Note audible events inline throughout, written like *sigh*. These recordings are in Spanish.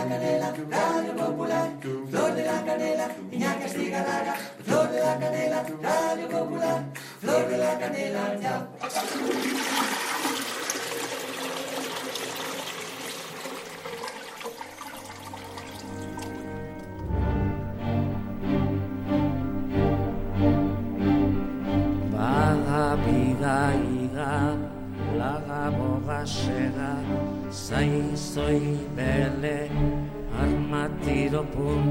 la canela, Radio Popular, Flor de la canela, niña castigadara, Flor de la canela, Radio Popular, Flor de la canela, chao. Zoi bele, armatiro pun.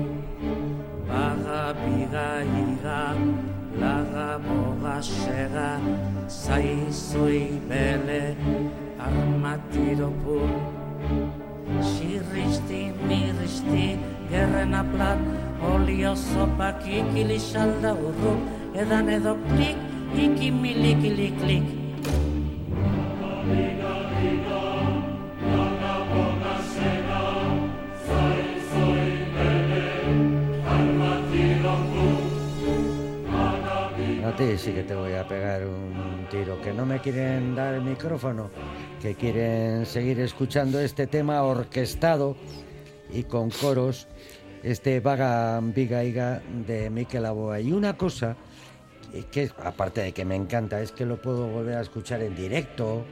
Baga biga iga, laga boga sega, zai zoi bele, armatiro pun. Xirristi, mirristi, gerren aplat, olio zopak ikili salda urru, edan edo klik, ikimili klik klik. Ti sí que te voy a pegar un tiro. Que no me quieren dar el micrófono, que quieren seguir escuchando este tema orquestado y con coros, este Vaga Viga Iga de Miquel Aboa. Y una cosa que, aparte de que me encanta, es que lo puedo volver a escuchar en directo,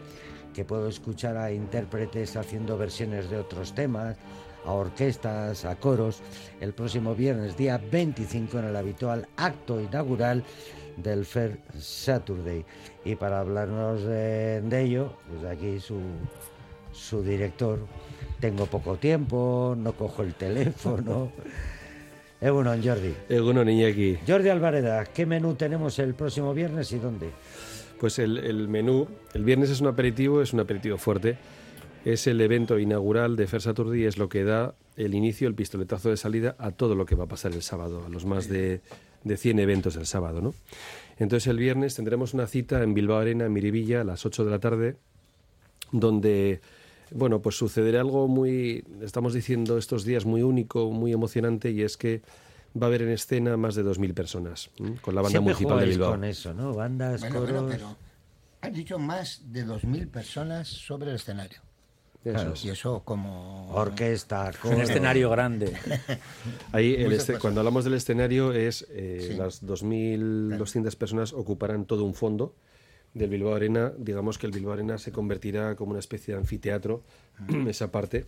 que puedo escuchar a intérpretes haciendo versiones de otros temas, a orquestas, a coros, el próximo viernes, día 25, en el habitual acto inaugural del Fair Saturday. Y para hablarnos de, de ello, pues aquí su, su director. Tengo poco tiempo, no cojo el teléfono. *laughs* Egunon, Jordi. Egunon, Iñaki. Jordi Alvareda, ¿qué menú tenemos el próximo viernes y dónde? Pues el, el menú, el viernes es un aperitivo, es un aperitivo fuerte. Es el evento inaugural de Fair Saturday, es lo que da el inicio, el pistoletazo de salida a todo lo que va a pasar el sábado, a los más de, de 100 eventos el sábado, ¿no? Entonces el viernes tendremos una cita en Bilbao Arena, en Miribilla, a las 8 de la tarde, donde, bueno, pues sucederá algo muy, estamos diciendo estos días, muy único, muy emocionante, y es que va a haber en escena más de 2.000 personas, con la banda Siempre municipal de Bilbao. con eso, ¿no? Bandas, Bueno, coros... bueno, pero has dicho más de 2.000 personas sobre el escenario. Eso es. Y eso como... Orquesta, coro... Un escenario grande. *laughs* Ahí el este- cuando hablamos del escenario es eh, Sí. las 2.200 personas ocuparán todo un fondo del Bilbao Arena. Digamos que el Bilbao Arena se convertirá como una especie de anfiteatro, *clears throat* esa parte,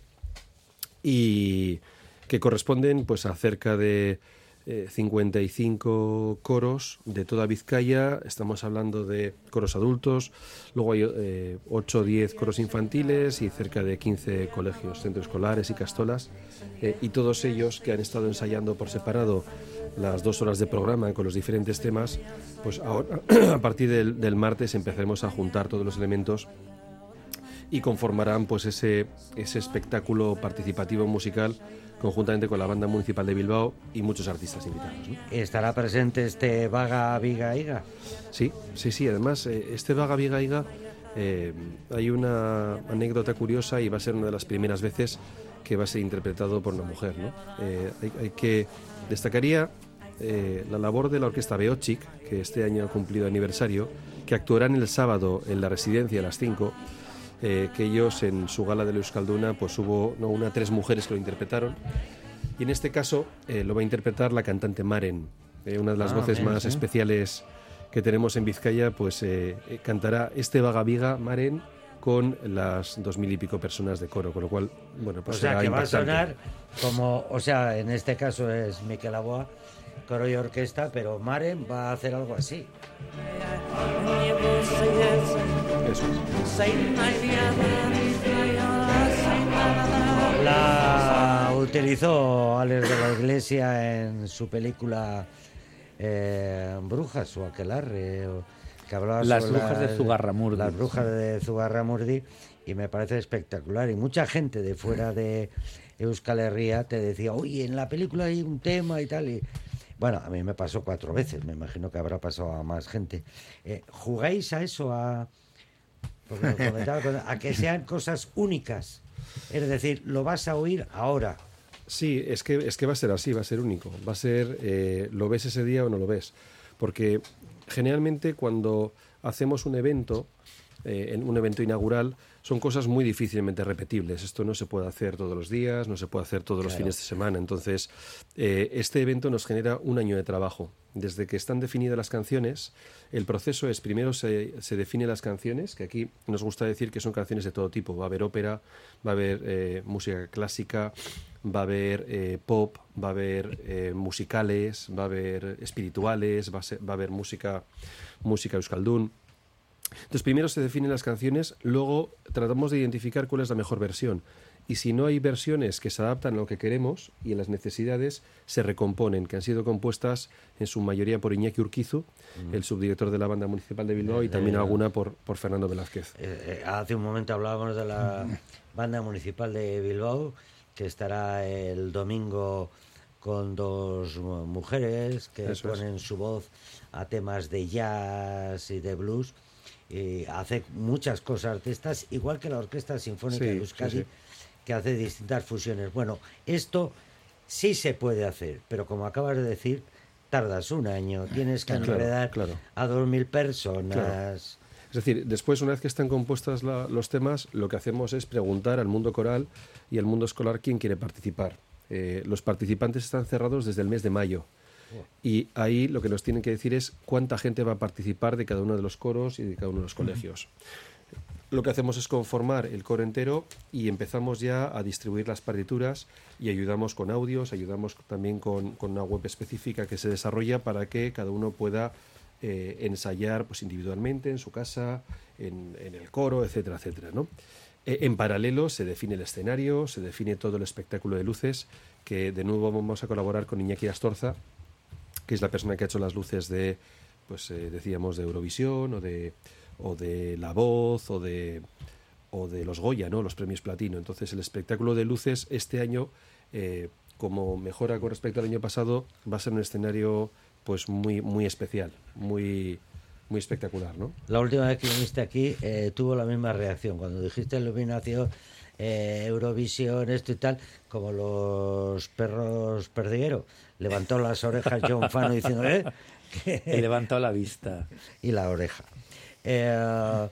y que corresponden pues a cerca de eh, 55 coros de toda Vizcaya. Estamos hablando de coros adultos, luego hay eh, 8 o 10 coros infantiles y cerca de 15 colegios, centros escolares y castolas. eh, y todos ellos que han estado ensayando por separado las dos horas de programa con los diferentes temas, pues ahora, *clears throat* a partir del, del martes empezaremos a juntar todos los elementos y conformarán pues ese, ese espectáculo participativo musical conjuntamente con la banda municipal de Bilbao y muchos artistas invitados. ¿no? ¿Estará presente este Vaga Viga Iga? Sí, sí, sí. Además, eh, este Vaga Viga Iga, eh, hay una anécdota curiosa y va a ser una de las primeras veces que va a ser interpretado por una mujer. ¿no? Eh, hay, hay que destacaría eh, la labor de la orquesta Beochic, que este año ha cumplido aniversario, que actuarán el sábado en la residencia a las 5. Eh, que ellos en su gala de la Euskalduna, pues hubo no una tres mujeres que lo interpretaron. Y en este caso eh, lo va a interpretar la cantante Maren, eh, una de las Ah, voces mira, más sí. especiales que tenemos en Vizcaya, pues eh, eh, cantará este Vagaviga Maren con las dos mil y pico personas de coro, con lo cual, bueno, O pues sea, será que va a impactante. sonar como... O sea, en este caso es Miquel Aboa, coro y orquesta, pero Maren va a hacer algo así. Eso es. La utilizó Alex de la Iglesia en su película eh, Brujas o Aquelarre, o- que hablaba Las sobre brujas de Zugarramurdi. Las brujas de Zugarramurdi, y me parece espectacular. Y mucha gente de fuera de Euskal Herria te decía, oye, en la película hay un tema y tal. Y, bueno, a mí me pasó cuatro veces, me imagino que habrá pasado a más gente. Eh, ¿Jugáis a eso, a, porque comentaba a que sean cosas únicas? Es decir, lo vas a oír ahora. Sí, es que, es que va a ser así, va a ser único. Va a ser, eh, lo ves ese día o no lo ves. Porque generalmente cuando hacemos un evento, eh, en un evento inaugural, son cosas muy difícilmente repetibles. Esto no se puede hacer todos los días, no se puede hacer todos los fines de semana. Entonces, eh, este evento nos genera un año de trabajo. Desde que están definidas las canciones, el proceso es primero se, se define las canciones, que aquí nos gusta decir que son canciones de todo tipo. Va a haber ópera, va a haber eh, música clásica, va a haber eh, pop, va a haber eh, musicales, va a haber espirituales, va a, haber música, música euskaldun. Entonces, primero se definen las canciones, luego tratamos de identificar cuál es la mejor versión. Y si no hay versiones que se adaptan a lo que queremos y a las necesidades, se recomponen, que han sido compuestas en su mayoría por Iñaki Urquizu, el subdirector de la banda municipal de Bilbao, y también alguna por, por Fernando Velázquez. Eh, eh, hace un momento hablábamos de la banda municipal de Bilbao, que estará el domingo con dos mu- mujeres que Eso es. ponen su voz a temas de jazz y de blues. Y hace muchas cosas de estas, igual que la Orquesta Sinfónica Sí, de sí, Euskadi, sí. Que hace distintas fusiones. Bueno, esto sí se puede hacer, pero como acabas de decir, tardas un año, tienes que Claro, enredar claro. a dos mil personas. Es decir, después, una vez que están compuestas la- los temas, lo que hacemos es preguntar al mundo coral y al mundo escolar quién quiere participar. Eh, los participantes están cerrados desde el mes de mayo. Y ahí lo que nos tienen que decir es cuánta gente va a participar de cada uno de los coros y de cada uno de los colegios. Lo que hacemos es conformar el coro entero y empezamos ya a distribuir las partituras y ayudamos con audios, ayudamos también con, una web específica que se desarrolla para que cada uno pueda eh, ensayar pues, individualmente en su casa, en, en el coro, etcétera, etcétera. ¿no? Eh, en paralelo se define el escenario, se define todo el espectáculo de luces, que de nuevo vamos a colaborar con Iñaki Astorza, que es la persona que ha hecho las luces de, pues eh, decíamos, de Eurovisión o de, o de La Voz o de, o de los Goya, ¿no? los premios platino. Entonces el espectáculo de luces este año, eh, como mejora con respecto al año pasado, va a ser un escenario pues muy, muy especial, muy, muy espectacular, ¿no? La última vez que viniste aquí eh, tuvo la misma reacción. Cuando dijiste iluminación, eh, Eurovisión, esto y tal, como los perros perdigueros. Levantó las orejas John Fano diciendo, ¿eh? *laughs* He levantado la vista. *laughs* y la oreja. Eh,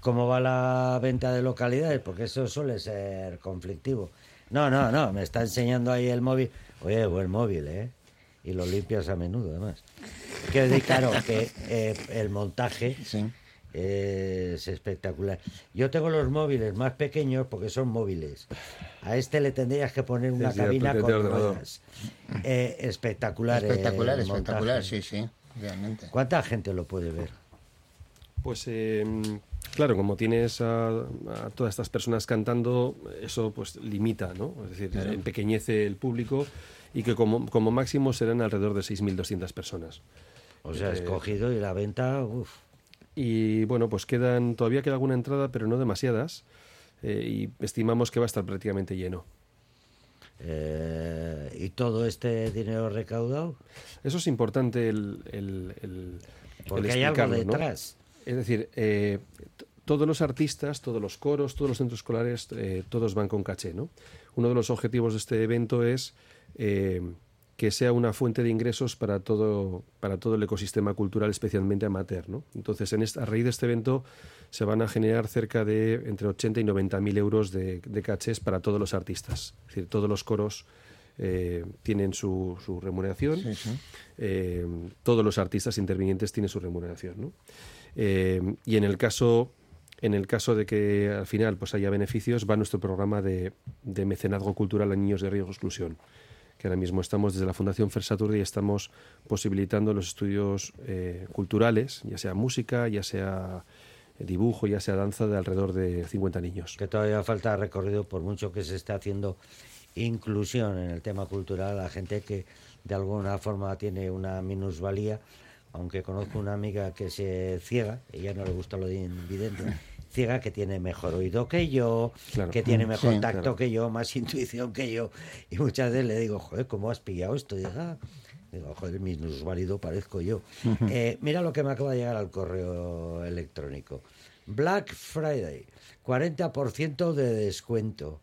¿Cómo va la venta de localidades? Porque eso suele ser conflictivo. No, no, no, me está enseñando ahí el móvil. Oye, buen móvil, ¿eh? Y lo limpias a menudo, además. Que claro, que eh, el montaje Sí. es espectacular. Yo tengo los móviles más pequeños porque son móviles. A este le tendrías que poner una Sí, cabina con ruedas. Eh, espectacular. el Espectacular, montaje. espectacular, sí, sí, realmente. ¿Cuánta gente lo puede ver? Pues eh, claro, como tienes a, a todas estas personas cantando, eso pues limita, ¿no? Es decir, empequeñece el público y que como, como máximo serán alrededor de 6.200 personas. O sea, Eh, escogido y la venta, uff. Y bueno, pues quedan, todavía queda alguna entrada, pero no demasiadas. eh, y estimamos que va a estar prácticamente lleno. Eh, y todo este dinero recaudado, Eso es importante el, el, el- porque el hay algo ¿no? Es decir, eh, todos los artistas, todos los coros, todos los centros escolares, eh, todos van con caché, ¿no? Uno de los objetivos de este evento es eh, que sea una fuente de ingresos para todo, para todo el ecosistema cultural, especialmente amateur, ¿no? Entonces, en esta, a raíz de este evento se van a generar cerca de entre 80 y 90 mil euros de, de cachés para todos los artistas. Es decir, todos los coros eh, tienen su, su remuneración, eh, todos los artistas intervinientes tienen su remuneración, ¿no? Eh, y en el caso en el caso de que al final pues haya beneficios va nuestro programa de, de mecenazgo cultural a niños de riesgo exclusión que ahora mismo estamos desde la Fundación Fersaturdi y estamos posibilitando los estudios eh, culturales, ya sea música, ya sea dibujo, ya sea danza, de alrededor de 50 niños. Que todavía falta recorrido por mucho que se esté haciendo inclusión en el tema cultural a gente que de alguna forma tiene una minusvalía, aunque conozco una amiga que se ciega, ella no le gusta lo de invidente, ciega que tiene mejor oído que yo, Claro. que tiene mejor Sí, tacto claro. que yo, más *laughs* intuición que yo, y muchas veces le digo, joder, ¿cómo has pillado esto? Y "Ah". Digo, joder, minusválido parezco yo. Eh, mira lo que me acaba de llegar al correo electrónico. Black Friday, 40% de descuento.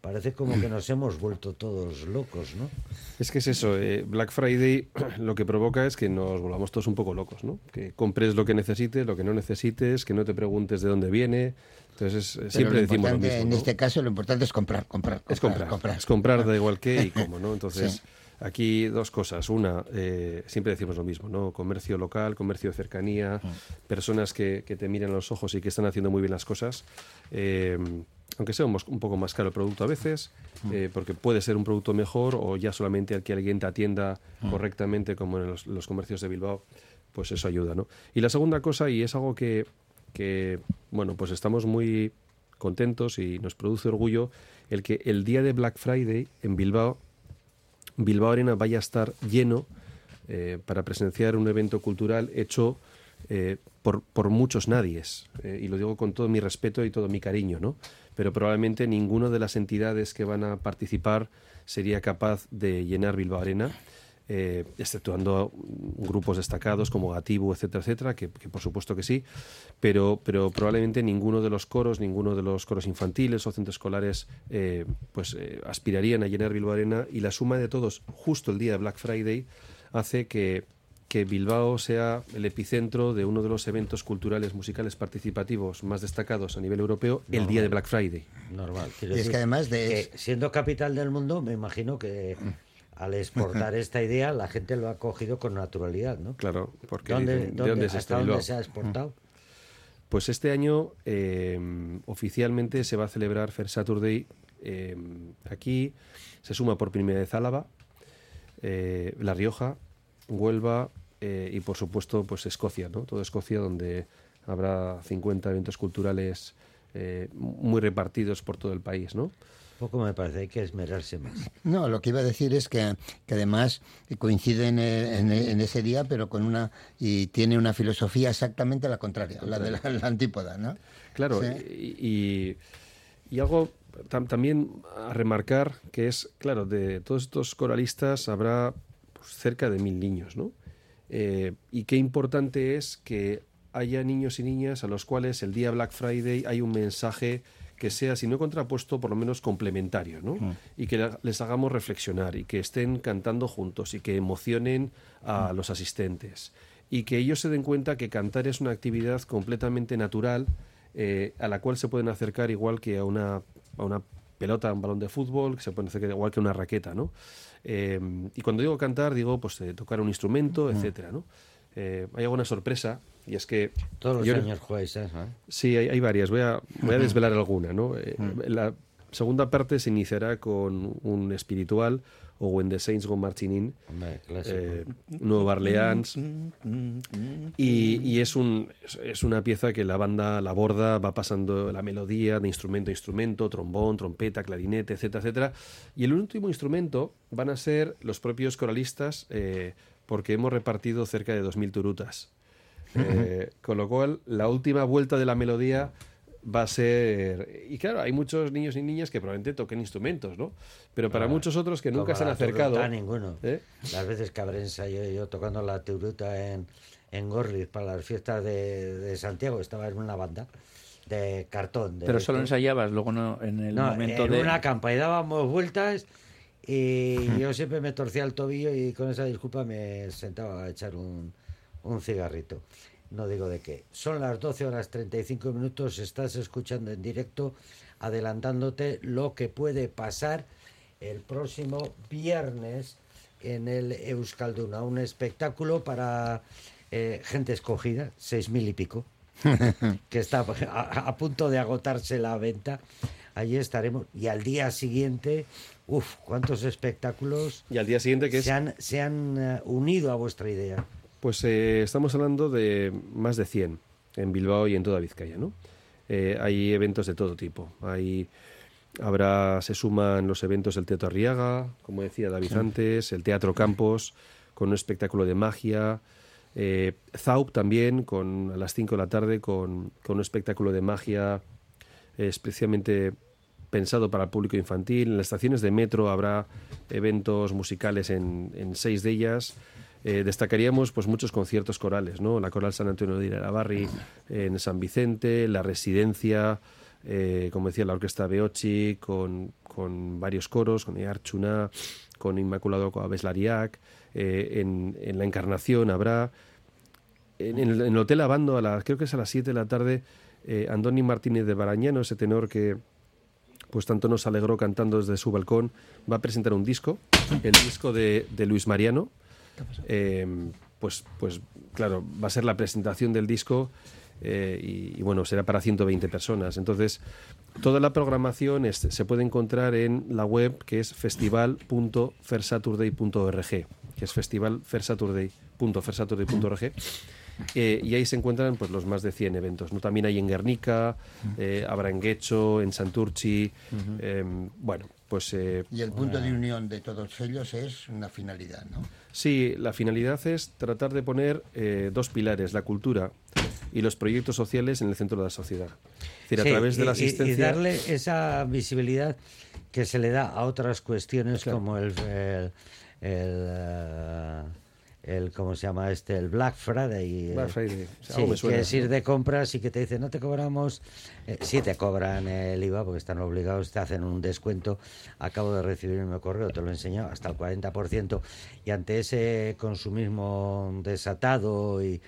Parece como que nos hemos vuelto todos locos, ¿no? Es que es eso, eh, Black Friday *clears throat* lo que provoca es que nos volvamos todos un poco locos, ¿no? Que compres lo que necesites, lo que no necesites, que no te preguntes de dónde viene. Entonces, Pero siempre lo decimos lo mismo. En ¿no? este caso, lo importante es comprar, comprar, comprar. es comprar, es comprar da igual qué y *laughs* cómo, ¿no? Entonces, Sí. aquí dos cosas. Una, eh, siempre decimos lo mismo, ¿no? Comercio local, comercio de cercanía, personas que, que te miran a los ojos y que están haciendo muy bien las cosas. Eh, aunque sea un, un poco más caro el producto a veces, eh, porque puede ser un producto mejor o ya solamente al que alguien te atienda correctamente, como en los, los comercios de Bilbao, pues eso ayuda, ¿no? Y la segunda cosa, y es algo que, que, bueno, pues estamos muy contentos y nos produce orgullo, el que el día de Black Friday en Bilbao, Bilbao Arena vaya a estar lleno eh, para presenciar un evento cultural hecho eh, por, muchos nadies. Eh, y lo digo con todo mi respeto y todo mi cariño, ¿no? Pero probablemente ninguna de las entidades que van a participar sería capaz de llenar Bilbao Arena. eh, exceptuando grupos destacados como Gatibu, etcétera, etcétera, que, por supuesto que sí, pero, pero probablemente ninguno de los coros, ninguno de los coros infantiles o centros escolares pues aspirarían a llenar Bilbao Arena y la suma de todos justo el día de Black Friday hace que, que Bilbao sea el epicentro de uno de los eventos culturales musicales participativos más destacados a nivel europeo el día de Black Friday. Normal. quiero Y es decir que además de- que siendo capital del mundo, me imagino que *laughs* al exportar esta idea la gente lo ha cogido con naturalidad, ¿no? Claro, porque ¿Dónde, dicen, ¿de dónde- dónde es hasta este dónde se ha exportado? Pues este año eh, oficialmente se va a celebrar Fair Saturday eh, aquí. Se suma por primera vez Álava, eh, La Rioja, Huelva eh, y por supuesto pues Escocia, ¿no? Toda Escocia donde habrá 50 eventos culturales eh, muy repartidos por todo el país, ¿no? Poco me parece, hay que esmerarse más. No, lo que iba a decir es que, que además coincide en, en- en ese día, pero con una. y tiene una filosofía exactamente la contraria, la de la, la antípoda, ¿no? Claro, Sí. y, y- y algo tam- también a remarcar que es, claro, de todos estos coralistas habrá cerca de mil niños, ¿no? Eh, y qué importante es que haya niños y niñas a los cuales el día Black Friday hay un mensaje que sea, si no contrapuesto, por lo menos complementario, ¿no? Y que les hagamos reflexionar y que estén cantando juntos y que emocionen a los asistentes. Y que ellos se den cuenta que cantar es una actividad completamente natural eh, a la cual se pueden acercar igual que a una, a una pelota, un balón de fútbol, que se pueden acercar igual que una raqueta, ¿no? Eh, y cuando digo cantar, digo pues eh, tocar un instrumento, etcétera, ¿no? Eh, hay alguna sorpresa y es que Todos los yo- años jugáis, ¿eh? Sí, hay, hay varias. Voy a, voy a *laughs* desvelar alguna. ¿no? Eh, La segunda parte se iniciará con un espiritual o When the Saints Go Marching eh, Nueva Orleans. Y, y es, un, es- una pieza que la banda la aborda, va pasando la melodía de instrumento a instrumento, trombón, trompeta, clarinete, etcétera, etcétera. Y el último instrumento van a ser los propios coralistas, eh, porque hemos repartido cerca de 2.000 turutas. Eh, con lo cual, la última vuelta de la melodía va a ser... Y claro, hay muchos niños y niñas que probablemente toquen instrumentos, ¿no? Pero para Ah, muchos otros que nunca se han acercado... turuta, ninguno. ¿eh? Las veces que habré ensayado yo tocando la turuta en, en Gorliz para las fiestas de, de Santiago, estaba en una banda de cartón. de Pero solo ensayabas, luego no, en el No, momento en de... una campa y dábamos vueltas y *laughs* yo siempre me torcía el tobillo y con esa disculpa me sentaba a echar un, un cigarrito. No digo de qué. Son las 12 horas 35 minutos, estás escuchando en directo, adelantándote lo que puede pasar el próximo viernes en el Euskalduna, un espectáculo para eh, gente escogida, seis mil y pico *laughs* que está a, a punto de agotarse la venta. Allí estaremos. Y al día siguiente, uff, cuántos espectáculos Y al día siguiente, que se han, se han eh, unido a vuestra idea. Pues eh, estamos hablando de más de 100 en Bilbao y en toda Vizcaya, ¿no? Eh, hay eventos de todo tipo. Hay, habrá, se suman los eventos del Teatro Arriaga, como decía David antes, el Teatro Campos, con un espectáculo de magia. Eh, Zaup también, con, a las 5 de la tarde, con, con un espectáculo de magia eh, especialmente pensado para el público infantil. En las estaciones de metro habrá eventos musicales en, en seis de ellas. Eh, destacaríamos pues muchos conciertos corales, ¿no? La Coral San Antonio de Irabarri en San Vicente, la Residencia, eh, como decía, la orquesta Beochi, con, con varios coros, con Archuna, con Inmaculado Coabeslariac, eh, en, en la Encarnación habrá. En, el, Hotel Abando, a las, creo que es a las 7 de la tarde, eh, Andoni Martínez de Barañano, ese tenor que pues tanto nos alegró cantando desde su balcón, va a presentar un disco, el disco de, de Luis Mariano. Eh, pues, pues claro, va a ser la presentación del disco eh, y, y, bueno, será para 120 personas. Entonces, toda la programación es- se puede encontrar en la web que es festival.fersaturday.org, que es festivalfersaturday.fersaturday.org. Eh, y ahí se encuentran pues los más de 100 eventos. ¿no? También hay en Guernica, eh, habrá en Guecho, en Santurchi. eh, bueno, pues eh, Y el punto de unión de todos ellos es una finalidad, ¿no? Sí, la finalidad es tratar de poner eh, dos pilares, la cultura y los proyectos sociales en el centro de la sociedad. Es decir, a Sí, través de la y- asistencia... Y, darle esa visibilidad que se le da a otras cuestiones como el, el, el, eh, el- ¿cómo se llama este? El Black Friday. Black Friday, o sea, sí, algo me suena, que es ir de compras y que te dicen, no te cobramos, eh, sí te cobran el IVA porque están obligados, te hacen un descuento. Acabo de recibir mi correo, te lo he enseñado, hasta el 40%. Y ante ese consumismo desatado y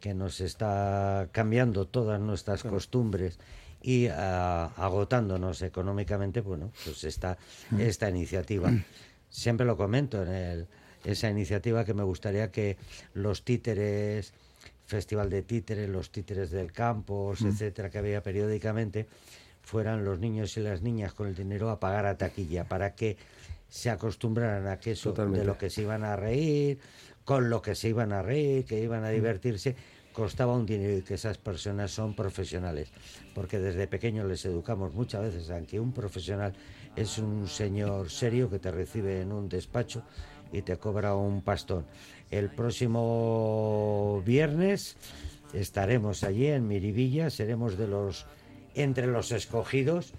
que nos está cambiando todas nuestras costumbres y ah, agotándonos económicamente, bueno, pues está esta iniciativa. *clears throat* Siempre lo comento en el, esa iniciativa que me gustaría que los títeres, Festival de Títeres, los títeres del campus, etcétera, que había periódicamente, fueran los niños y las niñas con el dinero a pagar a taquilla para que se acostumbraran a que eso Totalmente. de lo que se iban a reír, con lo que se iban a reír, que iban a divertirse, costaba un dinero y que esas personas son profesionales. Porque desde pequeños les educamos muchas veces a que un profesional es un señor serio que te recibe en un despacho y te cobra un pastón. El próximo viernes estaremos allí en Miribilla, seremos de los entre los escogidos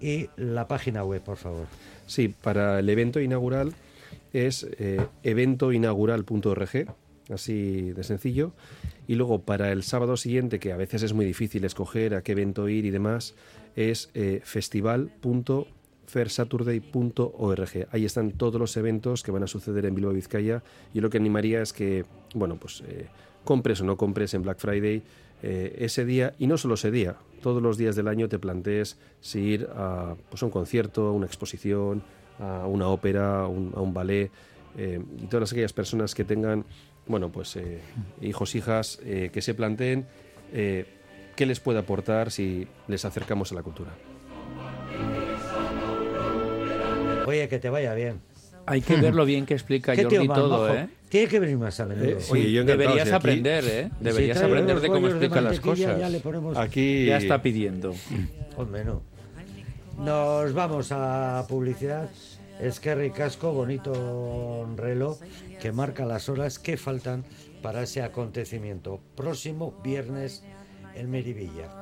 y la página web, por favor. Sí, para el evento inaugural es eh, eventoinaugural.org, así de sencillo. Y luego para el sábado siguiente, que a veces es muy difícil escoger a qué evento ir y demás, es eh, festival.fersaturday.org. Ahí están todos los eventos que van a suceder en Bilbao, Vizcaya. Y lo que animaría es que, bueno, pues eh, compres o no compres en Black Friday eh, ese día, y no solo ese día, todos los días del año te plantees si ir a, pues, un concierto, a una exposición, a una ópera, a un, ballet, eh, y todas aquellas personas que tengan, bueno, pues hijos, hijas, que se planteen qué les puede aportar si les acercamos a la cultura. Oye, que te vaya bien. Hay que ver lo bien que explica *laughs* ¿Qué tío Jordi más todo? ¿eh? Tiene que venir más a menudo. Eh, oye, yo Deberías si aquí- aprender, ¿eh? Deberías Si aprender de cómo bollos de explica las cosas. Ya le ponemos... Aquí Ya está pidiendo. Hombre, no. Nos vamos a publicidad. Es que ricasco, bonito reloj que marca las horas que faltan para ese acontecimiento. Próximo viernes en Merivilla.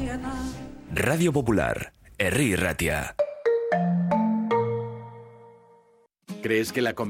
Yana Radio Popular, Herri Ratia. ¿Crees que la comida